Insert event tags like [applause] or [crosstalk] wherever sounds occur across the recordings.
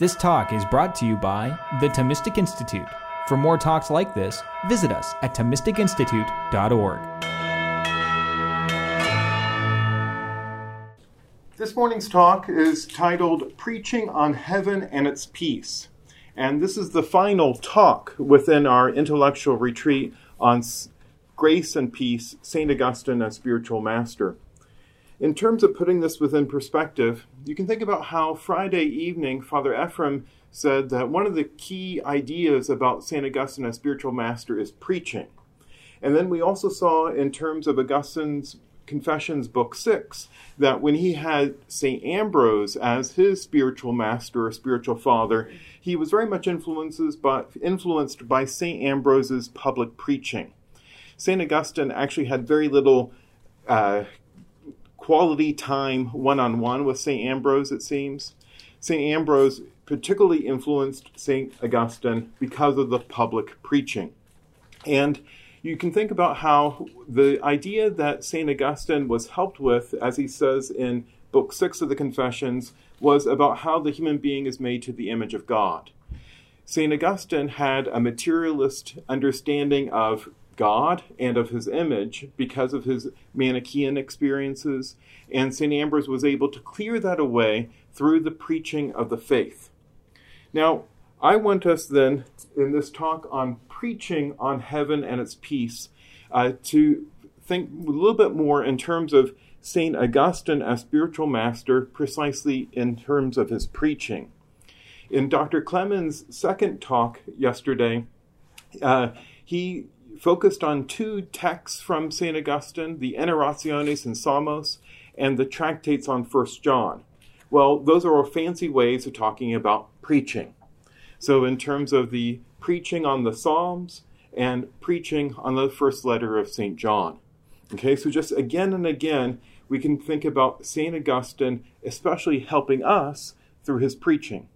This talk is brought to you by the Thomistic Institute. For more talks like this, visit us at ThomisticInstitute.org. This morning's talk is titled Preaching on Heaven and Its Peace. And this is the final talk within our intellectual retreat on grace and peace, St. Augustine as spiritual master. In terms of putting this within perspective, you can think about how Friday evening Father Ephraim said that one of the key ideas about St. Augustine as spiritual master is preaching. And then we also saw, in terms of Augustine's Confessions, Book 6, that when he had St. Ambrose as his spiritual master or spiritual father, he was very much influenced by, influenced by St. Ambrose's public preaching. St. Augustine actually had very little uh, quality time one on one with St. Ambrose, it seems. St. Ambrose particularly influenced St. Augustine because of the public preaching. And you can think about how the idea that St. Augustine was helped with, as he says in Book 6 of the Confessions, was about how the human being is made to the image of God. St. Augustine had a materialist understanding of God and of his image because of his Manichaean experiences, and St. Ambrose was able to clear that away through the preaching of the faith. Now, I want us then, in this talk on preaching on heaven and its peace, uh, to think a little bit more in terms of St. Augustine as spiritual master, precisely in terms of his preaching. In Dr. Clemens' second talk yesterday, uh, he focused on two texts from St. Augustine, the Enarrationes in Psalmos and the tractates on First John. Well, those are all fancy ways of talking about preaching. So, in terms of the preaching on the Psalms and preaching on the first letter of St. John. Okay, so just again and again, we can think about St. Augustine, especially helping us through his preaching.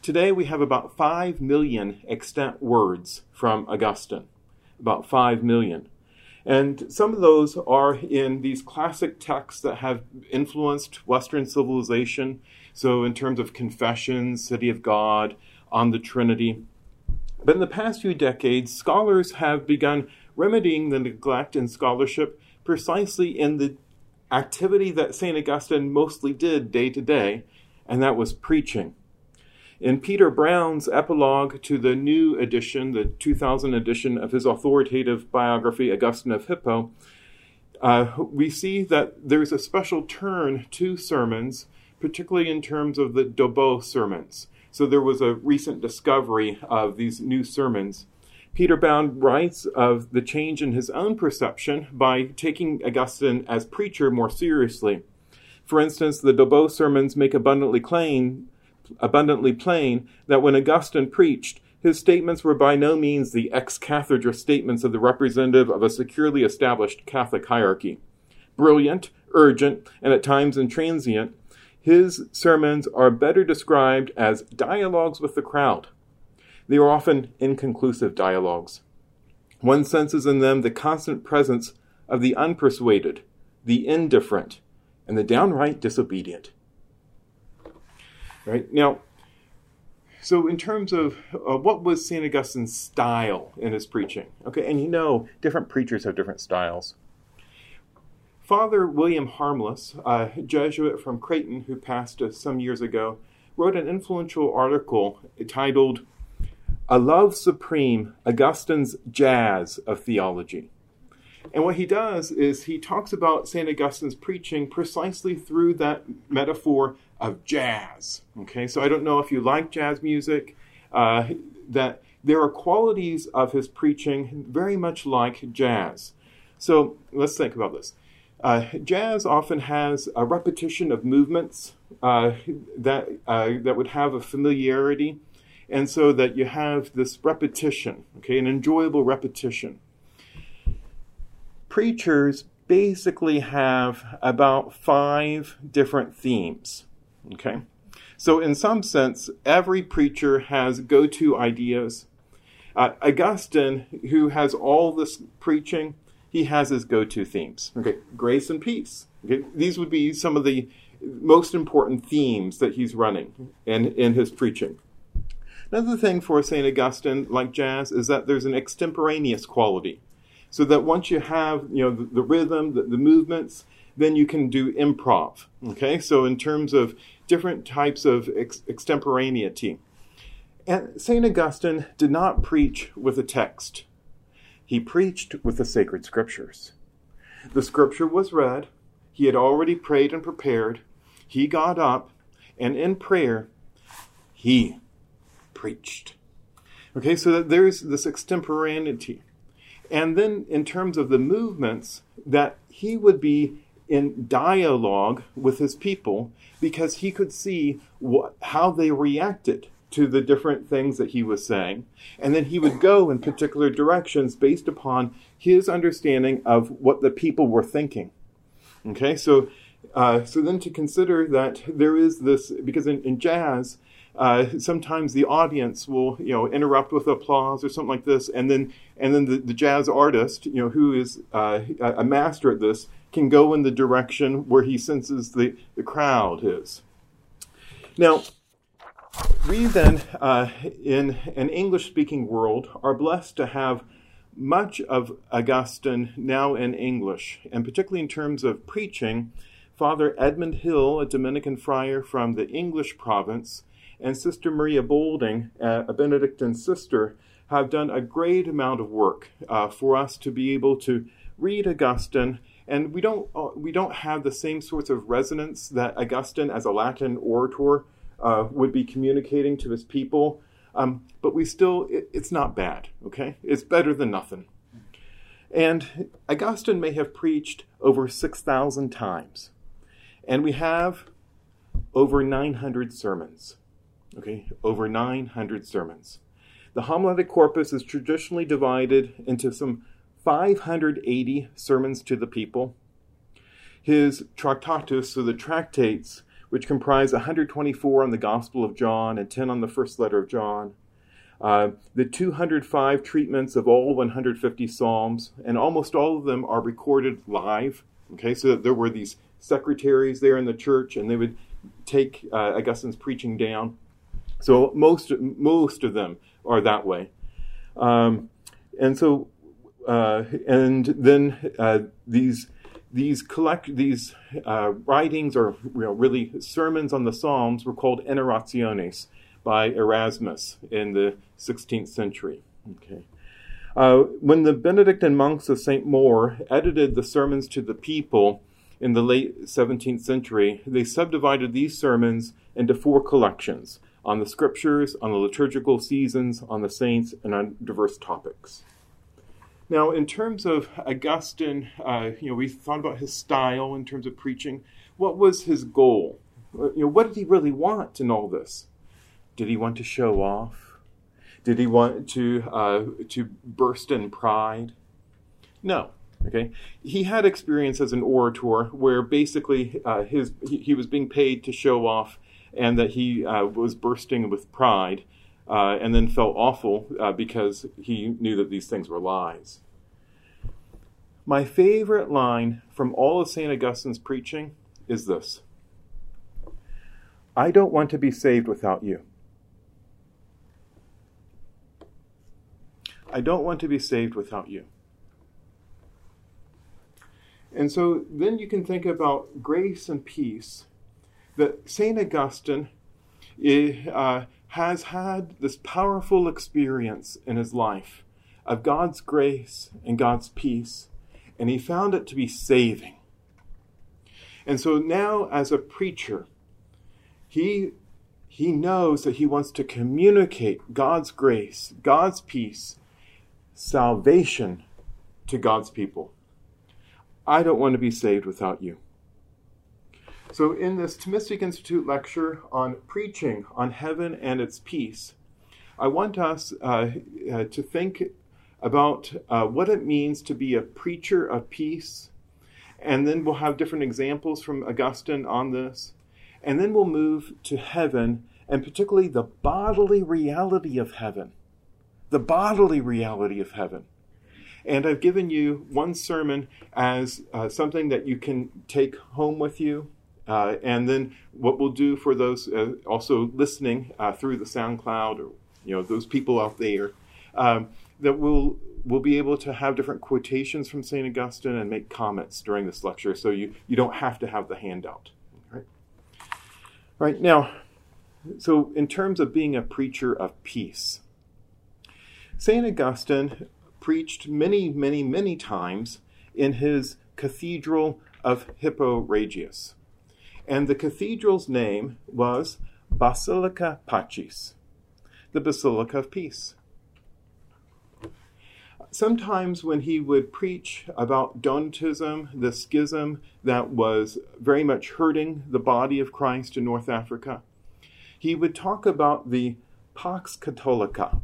Today we have about 5 million extant words from Augustine about 5 million. And some of those are in these classic texts that have influenced Western civilization. So, in terms of confessions, City of God, on the Trinity. But in the past few decades, scholars have begun remedying the neglect in scholarship precisely in the activity that St. Augustine mostly did day to day, and that was preaching. In Peter Brown's epilogue to the new edition, the 2000 edition of his authoritative biography, Augustine of Hippo, uh, we see that there's a special turn to sermons, particularly in terms of the Dolbeau sermons. So there was a recent discovery of these new sermons. Peter Brown writes of the change in his own perception by taking Augustine as preacher more seriously. For instance, the Dolbeau sermons make abundantly plain abundantly plain that when Augustine preached, his statements were by no means the ex cathedra statements of the representative of a securely established Catholic hierarchy. Brilliant, urgent, and at times intransient, his sermons are better described as dialogues with the crowd. They are often inconclusive dialogues. One senses in them the constant presence of the unpersuaded, the indifferent, and the downright disobedient. Right? Now, so in terms of uh, what was St. Augustine's style in his preaching? Okay, and you know, different preachers have different styles. Father William Harmless, a Jesuit from Creighton who passed some years ago, wrote an influential article titled A Love Supreme Augustine's Jazz of Theology. And what he does is he talks about St. Augustine's preaching precisely through that metaphor of jazz. Okay, so I don't know if you like jazz music, uh, that there are qualities of his preaching very much like jazz. So let's think about this. Uh, jazz often has a repetition of movements uh, that uh, that would have a familiarity, and so that you have this repetition, okay, an enjoyable repetition preachers basically have about five different themes. Okay? So, in some sense, every preacher has go to ideas. Uh, Augustine, who has all this preaching, he has his go to themes. Okay, grace and peace. Okay, these would be some of the most important themes that he's running in, in his preaching. Another thing for St. Augustine, like jazz, is that there's an extemporaneous quality. So that once you have you know the, the rhythm, the, the movements, then you can do improv. Okay, so in terms of different types of ex- extemporaneity. And St. Augustine did not preach with a text, he preached with the sacred scriptures. The scripture was read, he had already prayed and prepared, he got up, and in prayer, he preached. Okay, so that there's this extemporaneity. And then in terms of the movements, that he would be in dialogue with his people because he could see what, how they reacted to the different things that he was saying. And then he would go in particular directions based upon his understanding of what the people were thinking. Okay, so uh, so then to consider that there is this because in, in jazz. Uh, sometimes the audience will, you know, interrupt with applause or something like this, and then and then the, the jazz artist, you know, who is uh, a master at this, can go in the direction where he senses the, the crowd is. Now, we then, uh, in an English speaking world, are blessed to have much of Augustine now in English, and particularly in terms of preaching. Father Edmund Hill, a Dominican friar from the English province, and Sister Maria Boulding, a Benedictine sister, have done a great amount of work uh, for us to be able to read Augustine and we don't uh, we don't have the same sorts of resonance that Augustine, as a Latin orator, uh, would be communicating to his people. Um, but we still it, it's not bad. Okay, it's better than nothing. And Augustine may have preached over six thousand times, and we have over nine hundred sermons. Okay, over nine hundred sermons. The homiletic corpus is traditionally divided into some 580 sermons to the people. His Tractatus, so the tractates, which comprise 124 on the Gospel of John and 10 on the first letter of John. Uh, the 205 treatments of all 150 Psalms, and almost all of them are recorded live. Okay, so there were these secretaries there in the church, and they would take uh, Augustine's preaching down. So most most of them are that way. Um, and so uh, and then uh, these these collect these uh, writings or you know, really sermons on the Psalms were called Enarrationes by Erasmus in the 16th century. Okay. Uh, when the Benedictine monks of St. Maur edited the sermons to the people in the late 17th century, they subdivided these sermons into four collections on the scriptures, on the liturgical seasons, on the saints, and on diverse topics. Now, in terms of Augustine, uh, you know, we thought about his style in terms of preaching. What was his goal? Uh, you know, what did he really want in all this? Did he want to show off? Did he want to uh, to burst in pride? No. Okay, he had experience as an orator where basically uh, his he, he, was being paid to show off, and that he uh, was bursting with pride uh, and then felt awful uh, because he knew that these things were lies. My favorite line from all of St. Augustine's preaching is this I don't want to be saved without you. I don't want to be saved without you. And so then you can think about grace and peace that St. Augustine uh, has had this powerful experience in his life of God's grace and God's peace, and he found it to be saving. And so now, as a preacher, he, he knows that he wants to communicate God's grace, God's peace, salvation to God's people. I don't want to be saved without you. So, in this Thomistic Institute lecture on preaching on heaven and its peace, I want us uh, uh, to think about uh, what it means to be a preacher of peace. And then we'll have different examples from Augustine on this. And then we'll move to heaven, and particularly the bodily reality of heaven. The bodily reality of heaven. And I've given you one sermon as uh, something that you can take home with you Uh, and then what we'll do for those uh, also listening uh, through the SoundCloud or you know those people out there, um, that we'll we'll be able to have different quotations from St. Augustine and make comments during this lecture, so you, you don't have to have the handout. Right? Right now, so in terms of being a preacher of peace, St. Augustine preached many, many, many times in his cathedral of Hippo Regius. And the cathedral's name was Basilica Pacis, the Basilica of Peace. Sometimes, when he would preach about Donatism, the schism that was very much hurting the body of Christ in North Africa, he would talk about the Pax Catholica,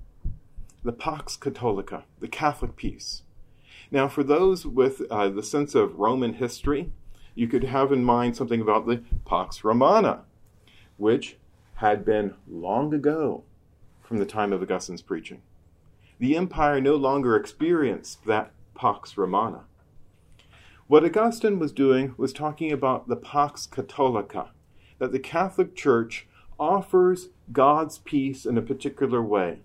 the Pax Catholica, the Catholic peace. Now, for those with uh, the sense of Roman history, you could have in mind something about the Pax Romana, which had been long ago from the time of Augustine's preaching the empire no longer experienced that Pax Romana. What Augustine was doing was talking about the Pax Catholica, that the Catholic Church offers God's peace in a particular way.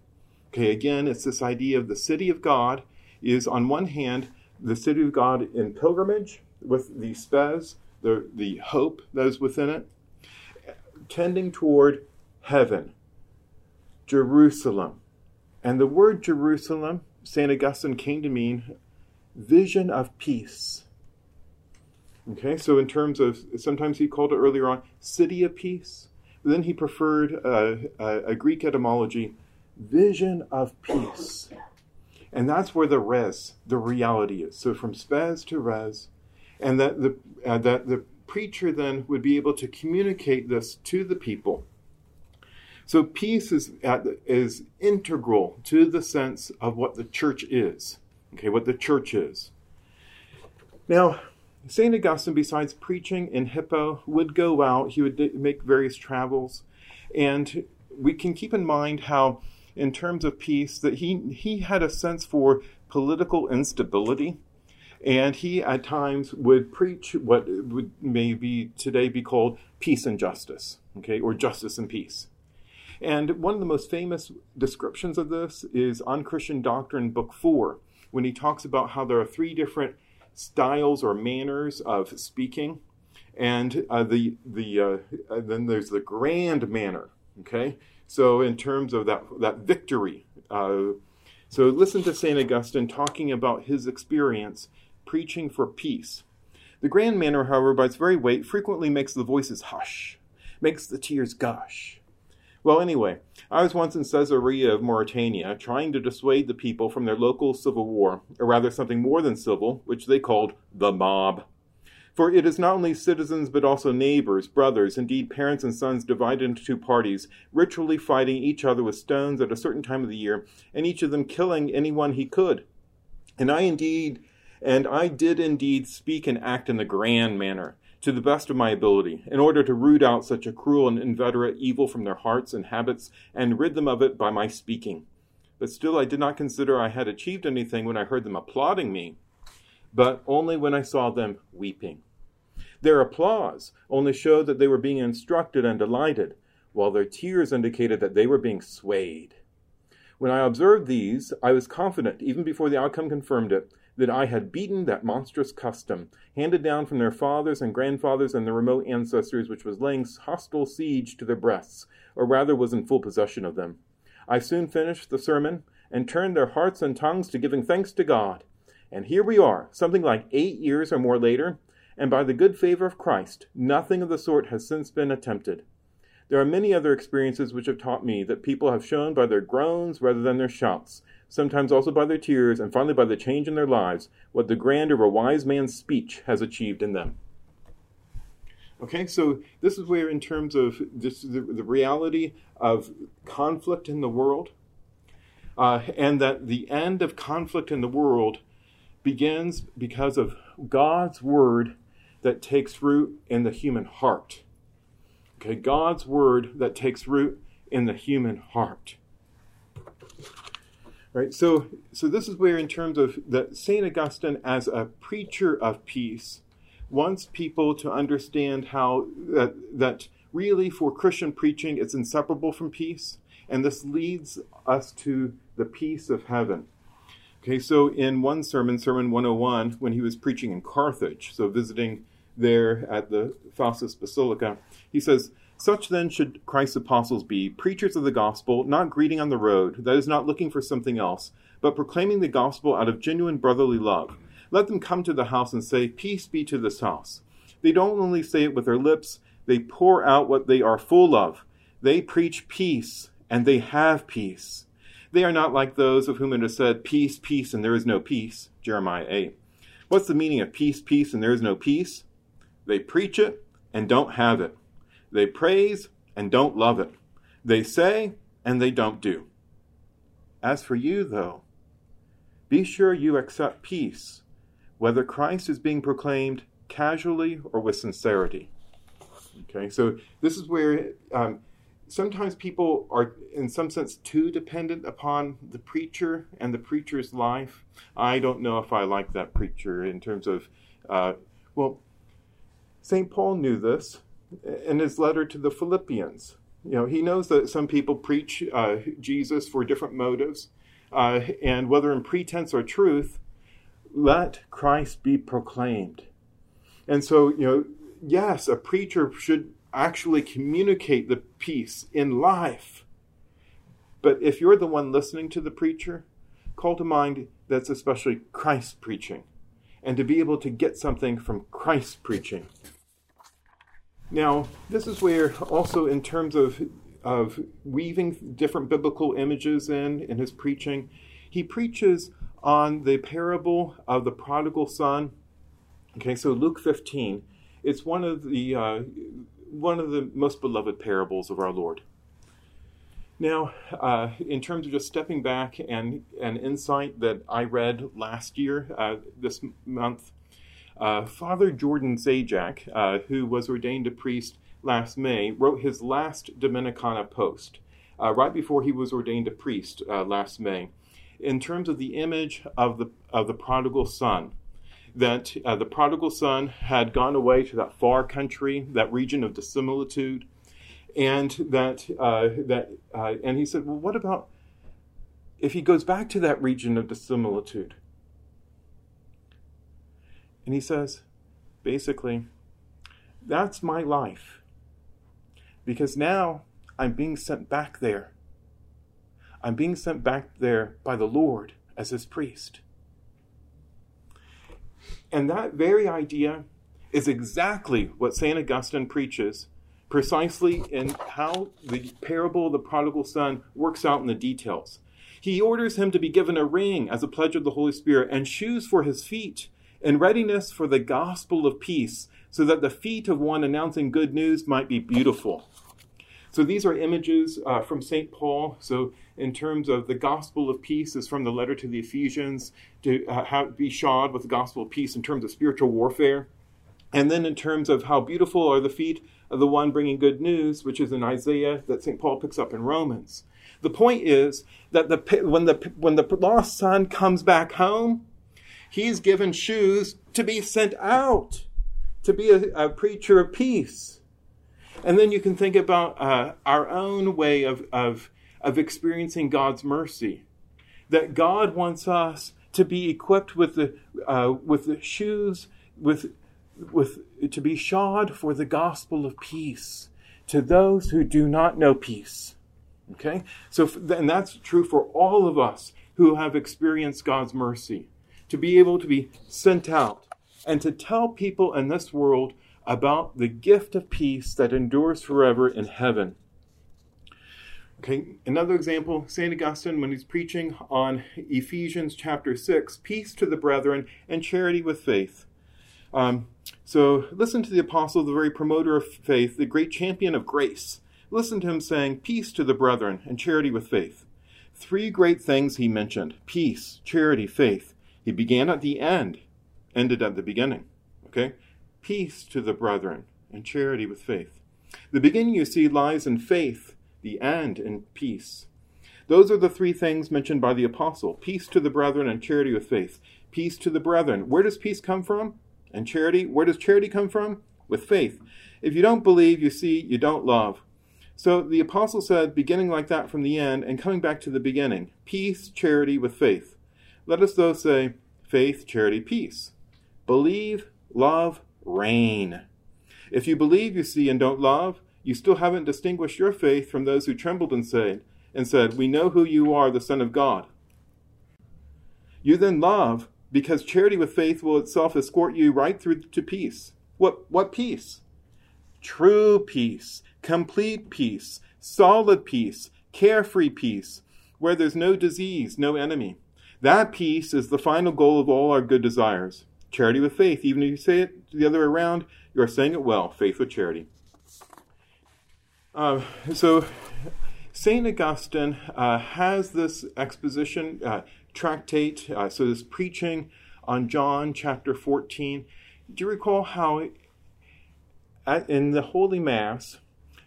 Okay, again, it's this idea of the city of God is, on one hand, the city of God in pilgrimage with the spes, the, the hope that is within it, tending toward heaven, Jerusalem, and the word Jerusalem, St. Augustine came to mean vision of peace. Okay, so in terms of, sometimes he called it earlier on city of peace. Then he preferred a, a, a Greek etymology, vision of peace. And that's where the res, the reality is. So from spes to res, and that the, uh, that the preacher then would be able to communicate this to the people so peace is, is integral to the sense of what the church is. Okay, what the church is. Now, St. Augustine, besides preaching in Hippo, would go out, he would make various travels, and we can keep in mind how, in terms of peace, that he, he had a sense for political instability, and he at times would preach what would maybe today be called peace and justice, okay, or justice and peace. And one of the most famous descriptions of this is on Christian Doctrine, Book 4, when he talks about how there are three different styles or manners of speaking. And uh, the, the, uh, then there's the grand manner, okay? So, in terms of that, that victory, uh, so listen to St. Augustine talking about his experience preaching for peace. The grand manner, however, by its very weight, frequently makes the voices hush, makes the tears gush, well, anyway, I was once in Caesarea of Mauritania trying to dissuade the people from their local civil war, or rather something more than civil, which they called the mob. For it is not only citizens but also neighbors, brothers, indeed parents and sons divided into two parties, ritually fighting each other with stones at a certain time of the year, and each of them killing anyone he could. And I indeed, and I did indeed speak and act in the grand manner to the best of my ability, in order to root out such a cruel and inveterate evil from their hearts and habits, and rid them of it by my speaking. But still I did not consider I had achieved anything when I heard them applauding me, but only when I saw them weeping. Their applause only showed that they were being instructed and delighted, while their tears indicated that they were being swayed. When I observed these, I was confident, even before the outcome confirmed it, that I had beaten that monstrous custom, handed down from their fathers and grandfathers and their remote ancestors, which was laying hostile siege to their breasts, or rather was in full possession of them. I soon finished the sermon and turned their hearts and tongues to giving thanks to God. And here we are, something like eight years or more later, and by the good favor of Christ, nothing of the sort has since been attempted. There are many other experiences which have taught me that people have shown by their groans rather than their shouts sometimes also by their tears, and finally by the change in their lives, what the grandeur of a wise man's speech has achieved in them. Okay, so this is where, in terms of this, the, the reality of conflict in the world, uh, and that the end of conflict in the world begins because of God's word that takes root in the human heart. Okay, God's word that takes root in the human heart. Right? So, so this is where, in terms of the Saint Augustine as a preacher of peace, wants people to understand how that, that really for Christian preaching it's inseparable from peace, and this leads us to the peace of heaven. Okay, so in one sermon, Sermon 101, when he was preaching in Carthage, so visiting there at the Faustus Basilica, he says, Such then should Christ's apostles be, preachers of the gospel, not greeting on the road, that is, not looking for something else, but proclaiming the gospel out of genuine brotherly love. Let them come to the house and say, Peace be to this house. They don't only say it with their lips, they pour out what they are full of. They preach peace, and they have peace. They are not like those of whom it is said, Peace, peace, and there is no peace. Jeremiah 8. What's the meaning of peace, peace, and there is no peace? They preach it and don't have it. They praise and don't love it. They say and they don't do. As for you, though, be sure you accept peace, whether Christ is being proclaimed casually or with sincerity. Okay, so this is where um, sometimes people are, in some sense, too dependent upon the preacher and the preacher's life. I don't know if I like that preacher in terms of, uh, well, St. Paul knew this in his letter to the Philippians. You know, he knows that some people preach uh, Jesus for different motives uh, and whether in pretense or truth, let Christ be proclaimed. And so, you know, yes, a preacher should actually communicate the peace in life. But if you're the one listening to the preacher, call to mind that's especially Christ preaching, and to be able to get something from Christ preaching. Now, this is where also, in terms of of weaving different biblical images in in his preaching. He preaches on the parable of the prodigal son. Okay, so Luke 15, it's one of the uh, one of the most beloved parables of our Lord. Now, uh, in terms of just stepping back and an insight that I read last year, uh, this month, uh, Father Jordan Zajac, uh, who was ordained a priest last May, wrote his last Dominicana post, uh, right before he was ordained a priest uh, last May, in terms of the image of the, of the prodigal son. That uh, the prodigal son had gone away to that far country, that region of dissimilitude, and that uh, that and he said, well, what about if he goes back to that region of dissimilitude? And he says, basically, that's my life because now I'm being sent back there. I'm being sent back there by the Lord as his priest. And that very idea is exactly what St. Augustine preaches, precisely in how the parable of the prodigal son works out in the details. He orders him to be given a ring as a pledge of the Holy Spirit and shoes for his feet in readiness for the gospel of peace, so that the feet of one announcing good news might be beautiful. So these are images uh, from St. Paul. So, in terms of the gospel of peace, is from the letter to the Ephesians to uh, have, be shod with the gospel of peace in terms of spiritual warfare. And then, in terms of how beautiful are the feet of the one bringing good news, which is in Isaiah that St. Paul picks up in Romans. The point is that the, when, the, when the lost son comes back home, he's given shoes to be sent out, to be a, a preacher of peace. And then you can think about uh, our own way of, of, of experiencing God's mercy. That God wants us to be equipped with the, uh, with the shoes, with, with, to be shod for the gospel of peace to those who do not know peace. Okay? So, and that's true for all of us who have experienced God's mercy. To be able to be sent out and to tell people in this world about the gift of peace that endures forever in heaven. Okay, another example, St. Augustine, when he's preaching on Ephesians chapter 6, peace to the brethren and charity with faith. Um, so listen to the apostle, the very promoter of faith, the great champion of grace. Listen to him saying, Peace to the brethren and charity with faith. Three great things he mentioned peace, charity, faith. He began at the end, ended at the beginning. Okay? peace to the brethren, and charity with faith. The beginning, you see, lies in faith, the end in peace. Those are the three things mentioned by the apostle peace to the brethren and charity with faith. Peace to the brethren. Where does peace come from? And charity, where does charity come from? With faith. If you don't believe, you see, you don't love. So the apostle said, beginning like that from the end and coming back to the beginning peace, charity with faith. Let us, though, say faith, charity, peace. Believe, love, reign. If you believe, you see, and don't love, you still haven't distinguished your faith from those who trembled and said, and said, We know who you are, the Son of God. You then love, because charity with faith will itself escort you right through to peace. What, what peace? True peace, complete peace, solid peace, carefree peace, where there's no disease, no enemy. That peace is the final goal of all our good desires. Charity with faith, even if you say it the other way around, you are saying it well faith with charity. Uh, so, St. Augustine uh, has this exposition uh, tractate, uh, so this preaching on John chapter 14. Do you recall how at, in the Holy Mass,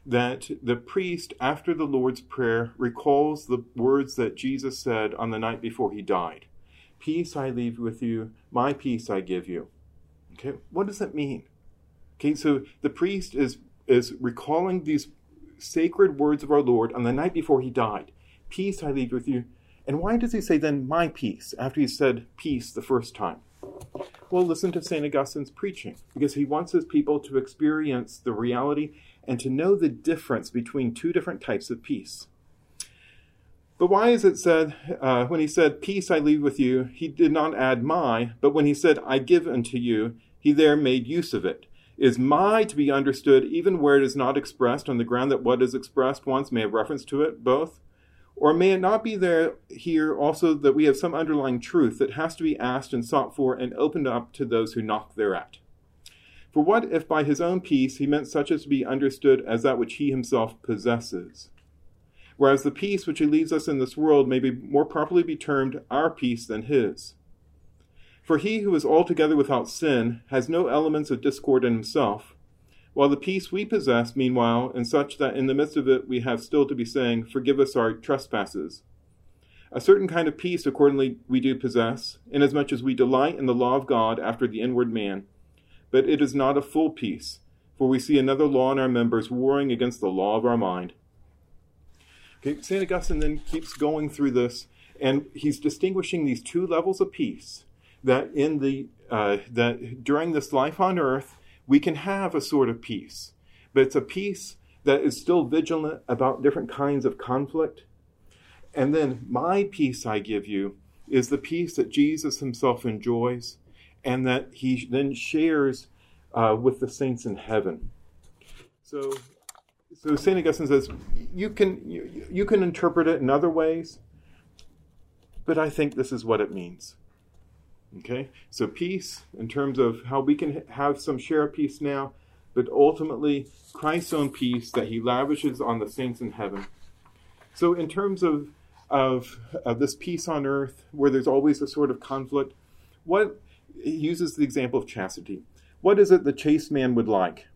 that the priest, after the Lord's Prayer, recalls the words that Jesus said on the night before he died Peace I leave with you, my peace I give you. Okay, what does that mean? Okay, so the priest is, is recalling these sacred words of our Lord on the night before he died Peace I leave with you. And why does he say then, my peace, after he said peace the first time? Well, listen to St. Augustine's preaching, because he wants his people to experience the reality and to know the difference between two different types of peace. But why is it said, uh, when he said, Peace I leave with you, he did not add my, but when he said, I give unto you, he there made use of it. Is my to be understood even where it is not expressed on the ground that what is expressed once may have reference to it, both? Or may it not be there here also that we have some underlying truth that has to be asked and sought for and opened up to those who knock thereat? For what if by his own peace he meant such as to be understood as that which he himself possesses? Whereas the peace which he leaves us in this world may be more properly be termed our peace than his. For he who is altogether without sin has no elements of discord in himself, while the peace we possess, meanwhile, is such that in the midst of it we have still to be saying, Forgive us our trespasses. A certain kind of peace, accordingly, we do possess, inasmuch as we delight in the law of God after the inward man. But it is not a full peace, for we see another law in our members warring against the law of our mind. Okay, St. Augustine then keeps going through this, and he's distinguishing these two levels of peace that in the uh, that during this life on earth we can have a sort of peace, but it's a peace that is still vigilant about different kinds of conflict. And then, my peace I give you is the peace that Jesus himself enjoys and that he then shares uh, with the saints in heaven. So, so St. Augustine says you can, you, you can interpret it in other ways, but I think this is what it means. Okay? So, peace in terms of how we can have some share of peace now, but ultimately Christ's own peace that he lavishes on the saints in heaven. So, in terms of, of, of this peace on earth, where there's always a sort of conflict, what he uses the example of chastity. What is it the chaste man would like?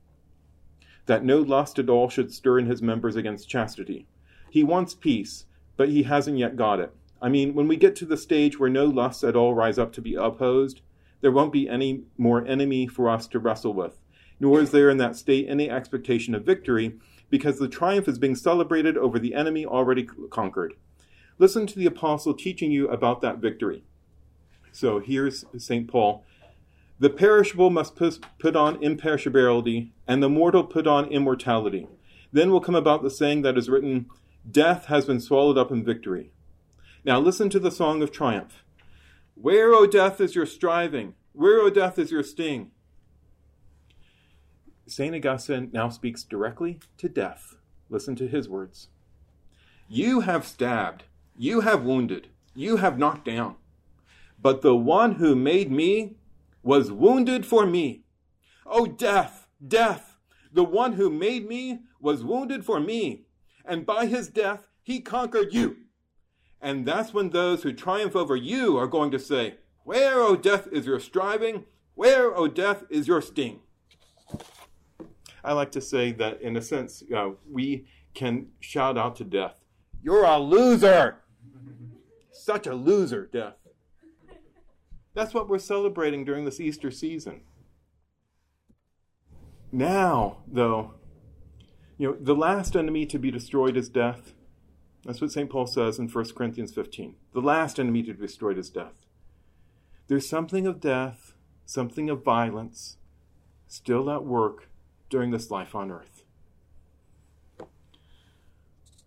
That no lust at all should stir in his members against chastity. He wants peace, but he hasn't yet got it. I mean, when we get to the stage where no lusts at all rise up to be opposed, there won't be any more enemy for us to wrestle with, nor is there in that state any expectation of victory, because the triumph is being celebrated over the enemy already conquered. Listen to the apostle teaching you about that victory. So here's St. Paul. The perishable must put on imperishability, and the mortal put on immortality. Then will come about the saying that is written, Death has been swallowed up in victory. Now listen to the song of triumph. Where, O death, is your striving? Where, O death, is your sting? St. Augustine now speaks directly to death. Listen to his words. You have stabbed, you have wounded, you have knocked down. But the one who made me was wounded for me. O death, death, the one who made me was wounded for me, and by his death he conquered you. And that's when those who triumph over you are going to say, Where, O death, is your striving? Where, O death, is your sting? I like to say that, in a sense, uh, we can shout out to death, You're a loser! [laughs] Such a loser, death. That's what we're celebrating during this Easter season. Now, though, you know, the last enemy to be destroyed is death. That's what St. Paul says in 1 Corinthians 15. The last enemy to be destroyed is death. There's something of death, something of violence still at work during this life on earth.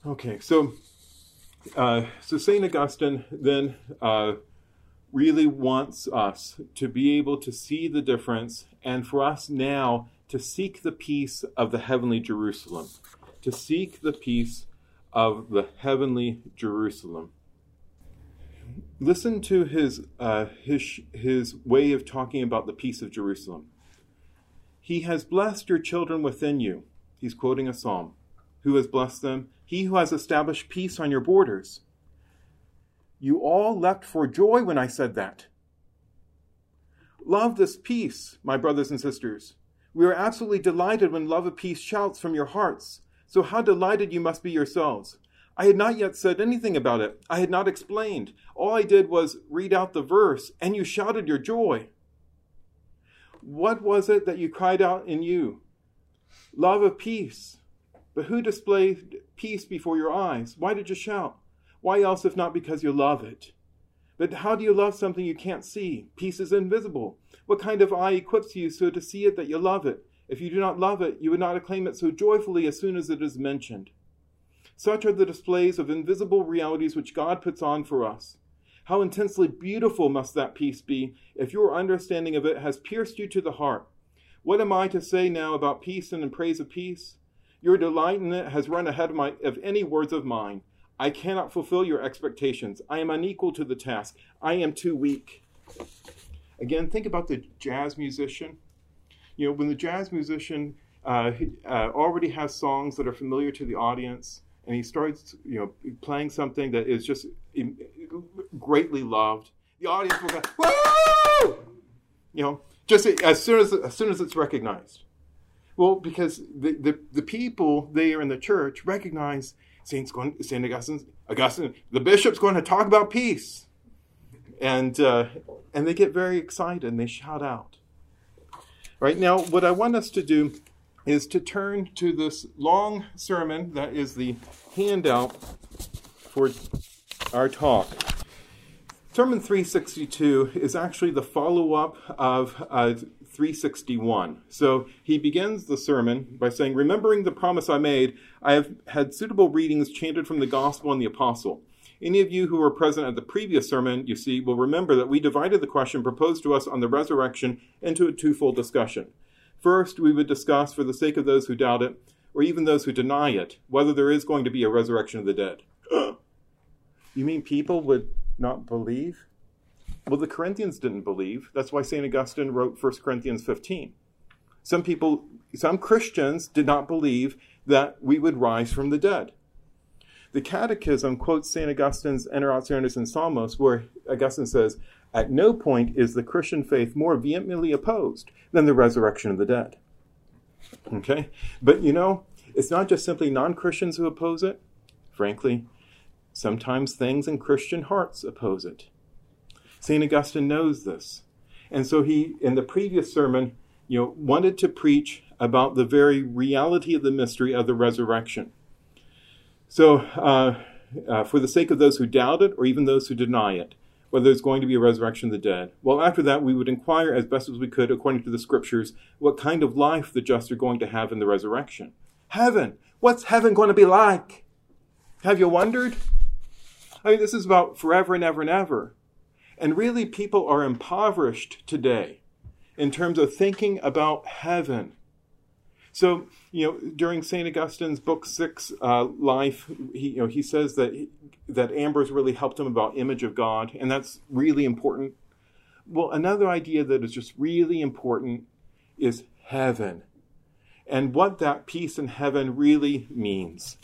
Okay, so uh, so Saint Augustine then uh, really wants us to be able to see the difference, and for us now to seek the peace of the heavenly Jerusalem, to seek the peace of the heavenly Jerusalem. Listen to his, uh, his, his way of talking about the peace of Jerusalem. He has blessed your children within you. He's quoting a psalm. Who has blessed them? He who has established peace on your borders. You all leapt for joy when I said that. Love this peace, my brothers and sisters. We are absolutely delighted when love of peace shouts from your hearts. So how delighted you must be yourselves. I had not yet said anything about it. I had not explained. All I did was read out the verse, and you shouted your joy. What was it that you cried out in you? Love of peace. But who displayed peace before your eyes? Why did you shout? Why else if not because you love it? But how do you love something you can't see? Peace is invisible. What kind of eye equips you so to see it that you love it? If you do not love it, you would not acclaim it so joyfully as soon as it is mentioned. Such are the displays of invisible realities which God puts on for us. How intensely beautiful must that peace be if your understanding of it has pierced you to the heart. What am I to say now about peace and in praise of peace? Your delight in it has run ahead of, my, of any words of mine. I cannot fulfill your expectations. I am unequal to the task. I am too weak. Again, think about the jazz musician. You know, when the jazz musician uh, uh, already has songs that are familiar to the audience, and he starts, you know, playing something that is just greatly loved, the audience will go, "Woo!" You know, just as soon as as soon as it's recognized. Well, because the, the, the people there in the church recognize going, Saint Augustine, Augustine, the bishop's going to talk about peace, and uh, and they get very excited and they shout out. Right now, what I want us to do is to turn to this long sermon that is the handout for our talk. Sermon 362 is actually the follow up of uh, 361. So he begins the sermon by saying, Remembering the promise I made, I have had suitable readings chanted from the gospel and the apostle. Any of you who were present at the previous sermon, you see, will remember that we divided the question proposed to us on the resurrection into a twofold discussion. First, we would discuss, for the sake of those who doubt it, or even those who deny it, whether there is going to be a resurrection of the dead. [gasps] you mean people would not believe? Well, the Corinthians didn't believe. That's why St. Augustine wrote 1 Corinthians 15. Some people, some Christians did not believe that we would rise from the dead. The Catechism quotes St. Augustine's Enarrationes in Psalmos, where Augustine says, At no point is the Christian faith more vehemently opposed than the resurrection of the dead. Okay? But you know, it's not just simply non Christians who oppose it. Frankly, sometimes things in Christian hearts oppose it. St. Augustine knows this. And so he, in the previous sermon, you know, wanted to preach about the very reality of the mystery of the resurrection. So, uh, uh, for the sake of those who doubt it or even those who deny it, whether there's going to be a resurrection of the dead. Well, after that, we would inquire as best as we could, according to the scriptures, what kind of life the just are going to have in the resurrection. Heaven! What's heaven going to be like? Have you wondered? I mean, this is about forever and ever and ever. And really, people are impoverished today in terms of thinking about heaven. So, you know, during St. Augustine's book six uh, life, he, you know, he says that, that Ambrose really helped him about image of God, and that's really important. Well, another idea that is just really important is heaven and what that peace in heaven really means.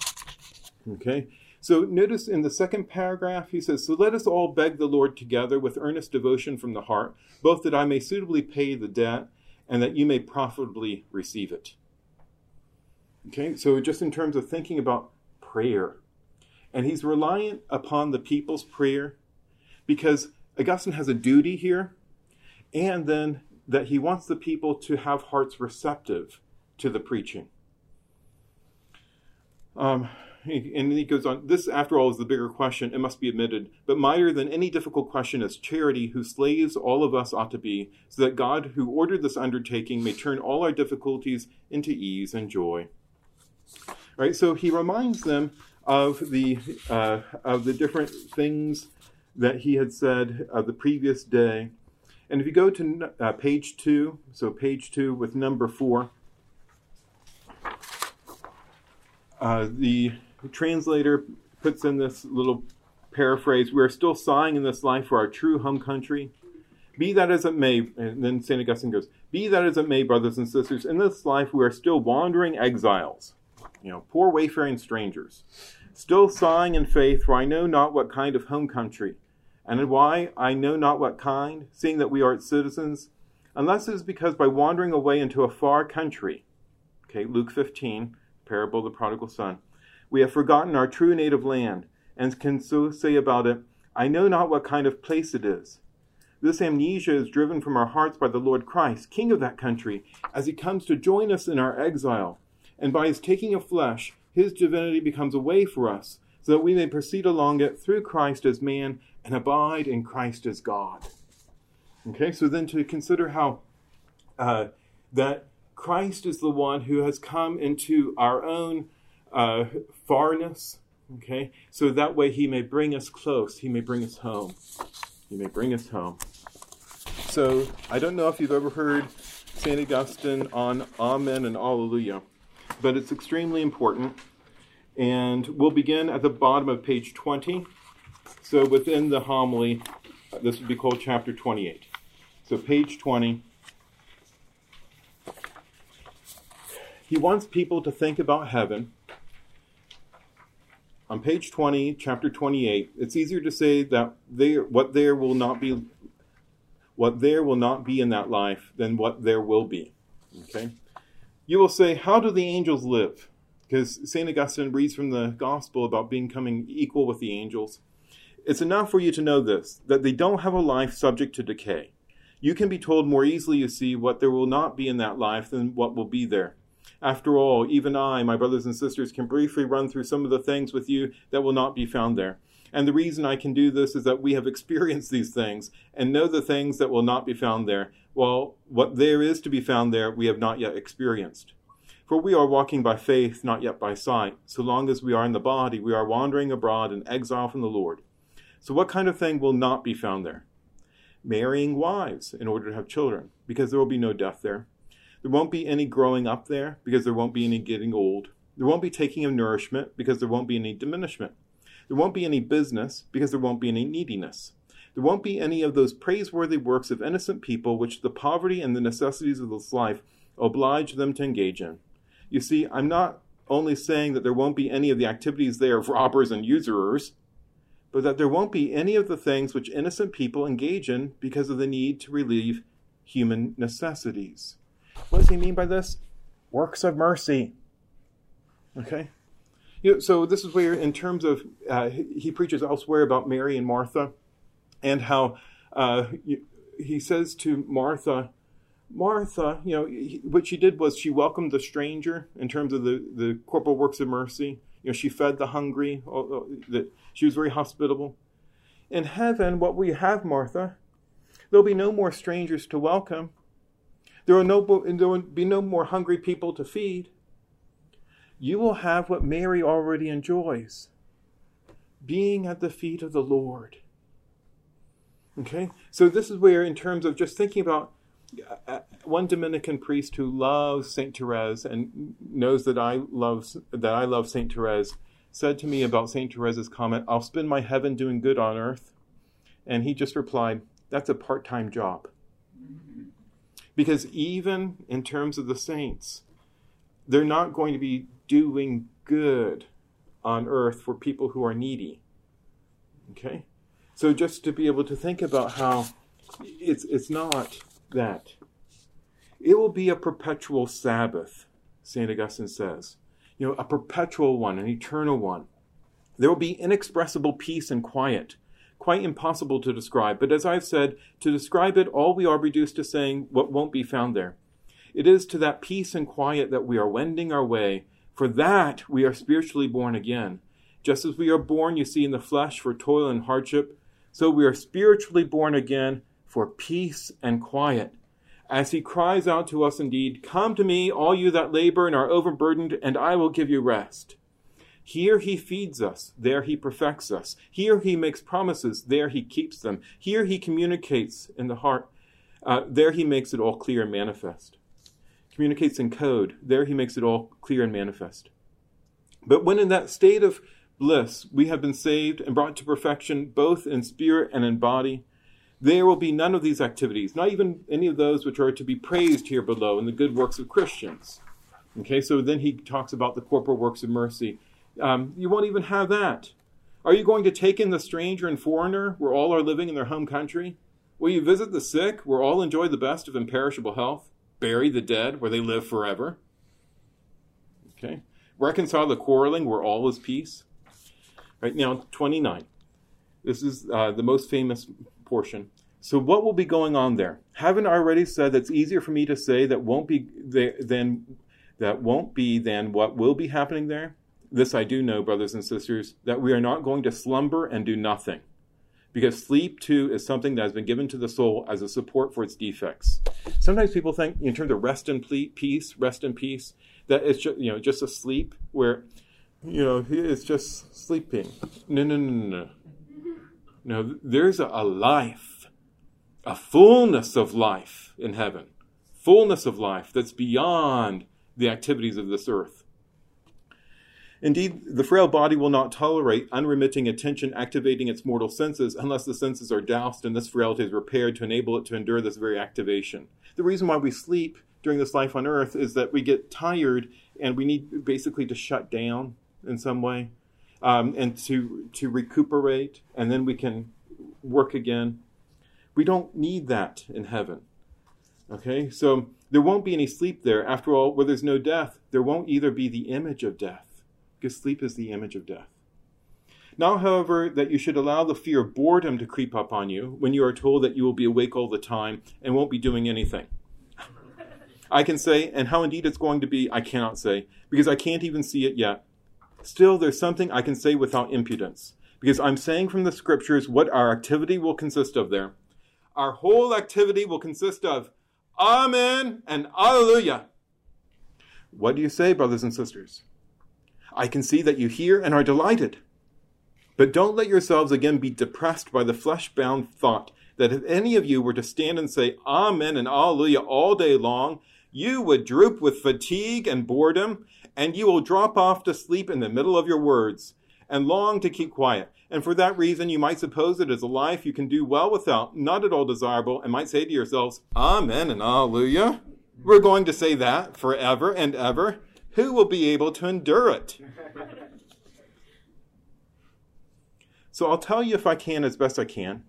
Okay? So notice in the second paragraph, he says, So let us all beg the Lord together with earnest devotion from the heart, both that I may suitably pay the debt and that you may profitably receive it. Okay, so just in terms of thinking about prayer, and he's reliant upon the people's prayer because Augustine has a duty here, and then that he wants the people to have hearts receptive to the preaching. Um, and he goes on, this, after all, is the bigger question, it must be admitted. But mightier than any difficult question is charity, whose slaves all of us ought to be, so that God, who ordered this undertaking, may turn all our difficulties into ease and joy. Right, so he reminds them of the uh, of the different things that he had said of the previous day. And if you go to uh, page two, so page two with number four, uh, the translator puts in this little paraphrase We are still sighing in this life for our true home country. Be that as it may, and then St. Augustine goes, Be that as it may, brothers and sisters, in this life we are still wandering exiles, you know, poor wayfaring strangers, still sighing in faith, for I know not what kind of home country, and why I know not what kind, seeing that we are its citizens, unless it is because by wandering away into a far country, okay, Luke 15, parable of the prodigal son, we have forgotten our true native land, and can so say about it, I know not what kind of place it is. This amnesia is driven from our hearts by the Lord Christ, King of that country, as he comes to join us in our exile. And by his taking of flesh, his divinity becomes a way for us, so that we may proceed along it through Christ as man and abide in Christ as God. Okay, so then to consider how uh, that Christ is the one who has come into our own uh, farness. Okay, so that way he may bring us close. He may bring us home. He may bring us home. So I don't know if you've ever heard St. Augustine on Amen and Alleluia, but it's extremely important. And we'll begin at the bottom of page 20. So within the homily, this would be called chapter 28. So page 20. He wants people to think about heaven on page 20, chapter 28, it's easier to say that there, what there will not be what there will not be in that life than what there will be. Okay? You will say, How do the angels live? Because St. Augustine reads from the gospel about becoming equal with the angels. It's enough for you to know this that they don't have a life subject to decay. You can be told more easily, you see, what there will not be in that life than what will be there. After all, even I, my brothers and sisters, can briefly run through some of the things with you that will not be found there. And the reason I can do this is that we have experienced these things and know the things that will not be found there, Well, what there is to be found there we have not yet experienced. For we are walking by faith, not yet by sight. So long as we are in the body, we are wandering abroad in exile from the Lord. So, what kind of thing will not be found there? Marrying wives in order to have children, because there will be no death there. There won't be any growing up there because there won't be any getting old. There won't be taking of nourishment because there won't be any diminishment. There won't be any business because there won't be any neediness. There won't be any of those praiseworthy works of innocent people which the poverty and the necessities of this life oblige them to engage in. You see, I'm not only saying that there won't be any of the activities there of robbers and usurers, but that there won't be any of the things which innocent people engage in because of the need to relieve human necessities. What does he mean by this? Works of mercy. Okay? You know, so this is where, in terms of, uh, he preaches elsewhere about Mary and Martha and how uh, he says to Martha, Martha, you know, he, what she did was she welcomed the stranger in terms of the, the corporal works of mercy. You know, she fed the hungry, that she was very hospitable. In heaven, what we have, Martha, there'll be no more strangers to welcome. There will, no, there will be no more hungry people to feed. You will have what Mary already enjoys being at the feet of the Lord. Okay? So, this is where, in terms of just thinking about uh, uh, one Dominican priest who loves Saint Therese and knows that I love that I love Saint Therese, said to me about Saint Therese's comment, "I'll spend my heaven doing good on earth," and he just replied, "That's a part-time job." Because even in terms of the saints, they're not going to be doing good on earth for people who are needy. Okay? So just to be able to think about how it's it's not that. It will be a perpetual Sabbath, St. Augustine says. You know, a perpetual one, an eternal one. There will be inexpressible peace and quiet quite impossible to describe. But as I've said, to describe it, all we are reduced to saying what won't be found there. It is to that peace and quiet that we are wending our way. For that we are spiritually born again. Just as we are born, you see, in the flesh for toil and hardship, so we are spiritually born again for peace and quiet. As he cries out to us indeed, Come to me, all you that labor and are overburdened, and I will give you rest. Here he feeds us, there he perfects us. Here he makes promises, there he keeps them. Here he communicates in the heart, uh, there he makes it all clear and manifest. Communicates in code, there he makes it all clear and manifest. But when in that state of bliss we have been saved and brought to perfection, both in spirit and in body, there will be none of these activities, not even any of those which are to be praised here below in the good works of Christians. Okay, so then he talks about the corporal works of mercy. Um, you won't even have that. Are you going to take in the stranger and foreigner where all are living in their home country? Will you visit the sick where all enjoy the best of imperishable health? Bury the dead where they live forever? Okay. Reconcile the quarreling where all is peace? Right now, 29. This is uh, the most famous portion. So, what will be going on there? Haven't I already said that's easier for me to say that won't be there than that won't be than what will be happening there? This I do know, brothers and sisters, that we are not going to slumber and do nothing. Because sleep, too, is something that has been given to the soul as a support for its defects. Sometimes people think, in terms of rest and peace, rest and peace, that it's just, you know, just a sleep where, you know, it's just sleeping. No, no, no, no. No, there's a, a life, a fullness of life in heaven, fullness of life that's beyond the activities of this earth. Indeed, the frail body will not tolerate unremitting attention activating its mortal senses unless the senses are doused and this frailty is repaired to enable it to endure this very activation. The reason why we sleep during this life on earth is that we get tired and we need basically to shut down in some way um, and to, to recuperate, and then we can work again. We don't need that in heaven. Okay, so there won't be any sleep there. After all, where there's no death, there won't either be the image of death because sleep is the image of death. Now, however, that you should allow the fear of boredom to creep up on you when you are told that you will be awake all the time and won't be doing anything. I can say, and how indeed it's going to be, I cannot say, because I can't even see it yet. Still, there's something I can say without impudence, because I'm saying from the scriptures what our activity will consist of there. Our whole activity will consist of Amen and Alleluia. What do you say, brothers and sisters? I can see that you hear and are delighted. But don't let yourselves again be depressed by the flesh bound thought that if any of you were to stand and say Amen and Alleluia all day long, you would droop with fatigue and boredom, and you will drop off to sleep in the middle of your words and long to keep quiet. And for that reason, you might suppose it is a life you can do well without, not at all desirable, and might say to yourselves, Amen and Alleluia. We're going to say that forever and ever. Who will be able to endure it? [laughs] so I'll tell you if I can as best I can.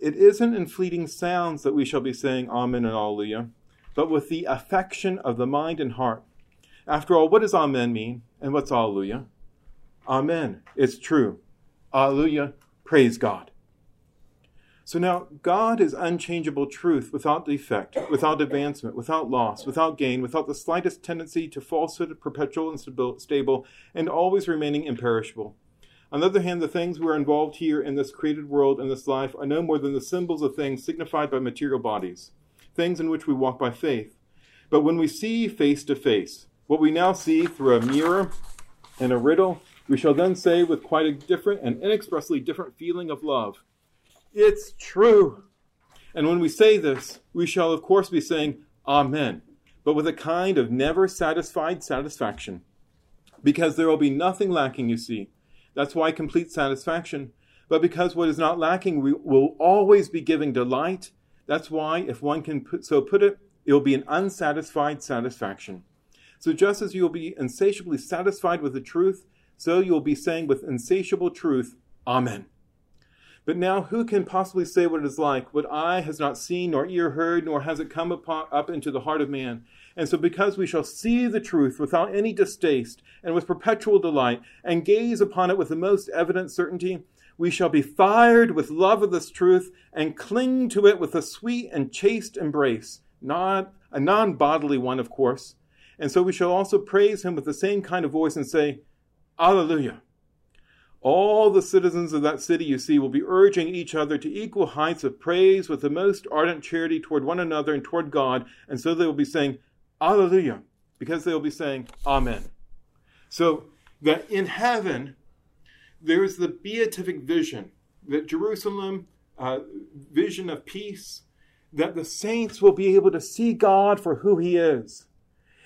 It isn't in fleeting sounds that we shall be saying Amen and Alleluia, but with the affection of the mind and heart. After all, what does Amen mean? And what's Alleluia? Amen. It's true. Alleluia. Praise God. So now, God is unchangeable truth without defect, without advancement, without loss, without gain, without the slightest tendency to falsehood, perpetual and stable, and always remaining imperishable. On the other hand, the things we are involved here in this created world and this life are no more than the symbols of things signified by material bodies, things in which we walk by faith. But when we see face to face, what we now see through a mirror and a riddle, we shall then say with quite a different and inexpressibly different feeling of love it's true. And when we say this, we shall of course be saying Amen, but with a kind of never satisfied satisfaction. Because there will be nothing lacking, you see. That's why complete satisfaction. But because what is not lacking we will always be giving delight, that's why, if one can put, so put it, it will be an unsatisfied satisfaction. So just as you will be insatiably satisfied with the truth, so you will be saying with insatiable truth, Amen. But now who can possibly say what it is like? What eye has not seen, nor ear heard, nor has it come upon, up into the heart of man. And so, because we shall see the truth without any distaste and with perpetual delight, and gaze upon it with the most evident certainty, we shall be fired with love of this truth and cling to it with a sweet and chaste embrace. not a non bodily one, of course. And so we shall also praise him with the same kind of voice and say, Alleluia. All the citizens of that city, you see, will be urging each other to equal heights of praise with the most ardent charity toward one another and toward God. And so they will be saying, Alleluia, because they will be saying, Amen. So that in heaven, there's the beatific vision that Jerusalem, uh, vision of peace, that the saints will be able to see God for who he is.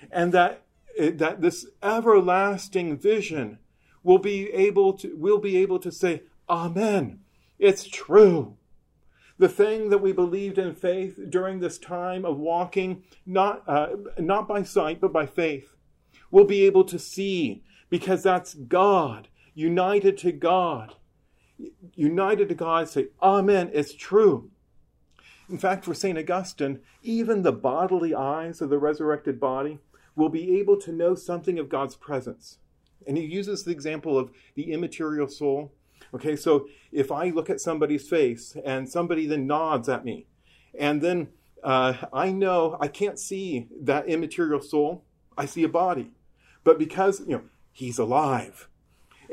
And that, that this everlasting vision will be able to, will be able to say, Amen. It's true. The thing that we believed in faith during this time of walking, not, uh, not by sight, but by faith, we'll be able to see because that's God, united to God. United to God, say, Amen, it's true. In fact, for St. Augustine, even the bodily eyes of the resurrected body will be able to know something of God's presence. And he uses the example of the immaterial soul. Okay, so if I look at somebody's face and somebody then nods at me, and then uh, I know I can't see that immaterial soul, I see a body. But because, you know, he's alive.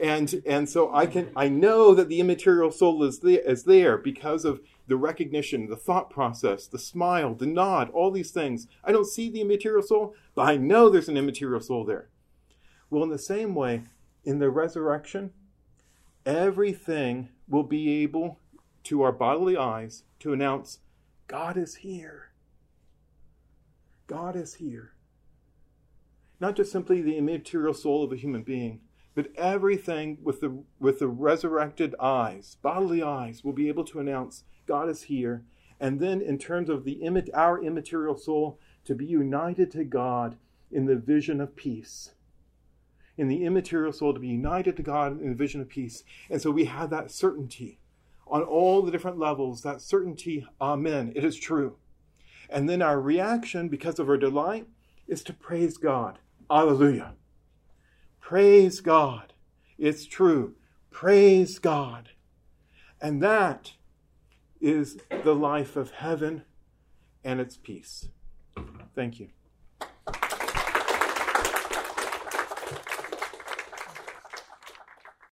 And, and so I can, I know that the immaterial soul is there, is there because of the recognition, the thought process, the smile, the nod, all these things. I don't see the immaterial soul, but I know there's an immaterial soul there. Well, in the same way, in the resurrection, everything will be able to our bodily eyes to announce God is here. God is here. Not just simply the immaterial soul of a human being, but everything with the, with the resurrected eyes, bodily eyes, will be able to announce God is here. And then, in terms of the our immaterial soul, to be united to God in the vision of peace in the immaterial soul to be united to God in the vision of peace. And so we have that certainty on all the different levels, that certainty, amen, it is true. And then our reaction, because of our delight, is to praise God. Alleluia. Praise God. It's true. Praise God. And that is the life of heaven and its peace. Thank you.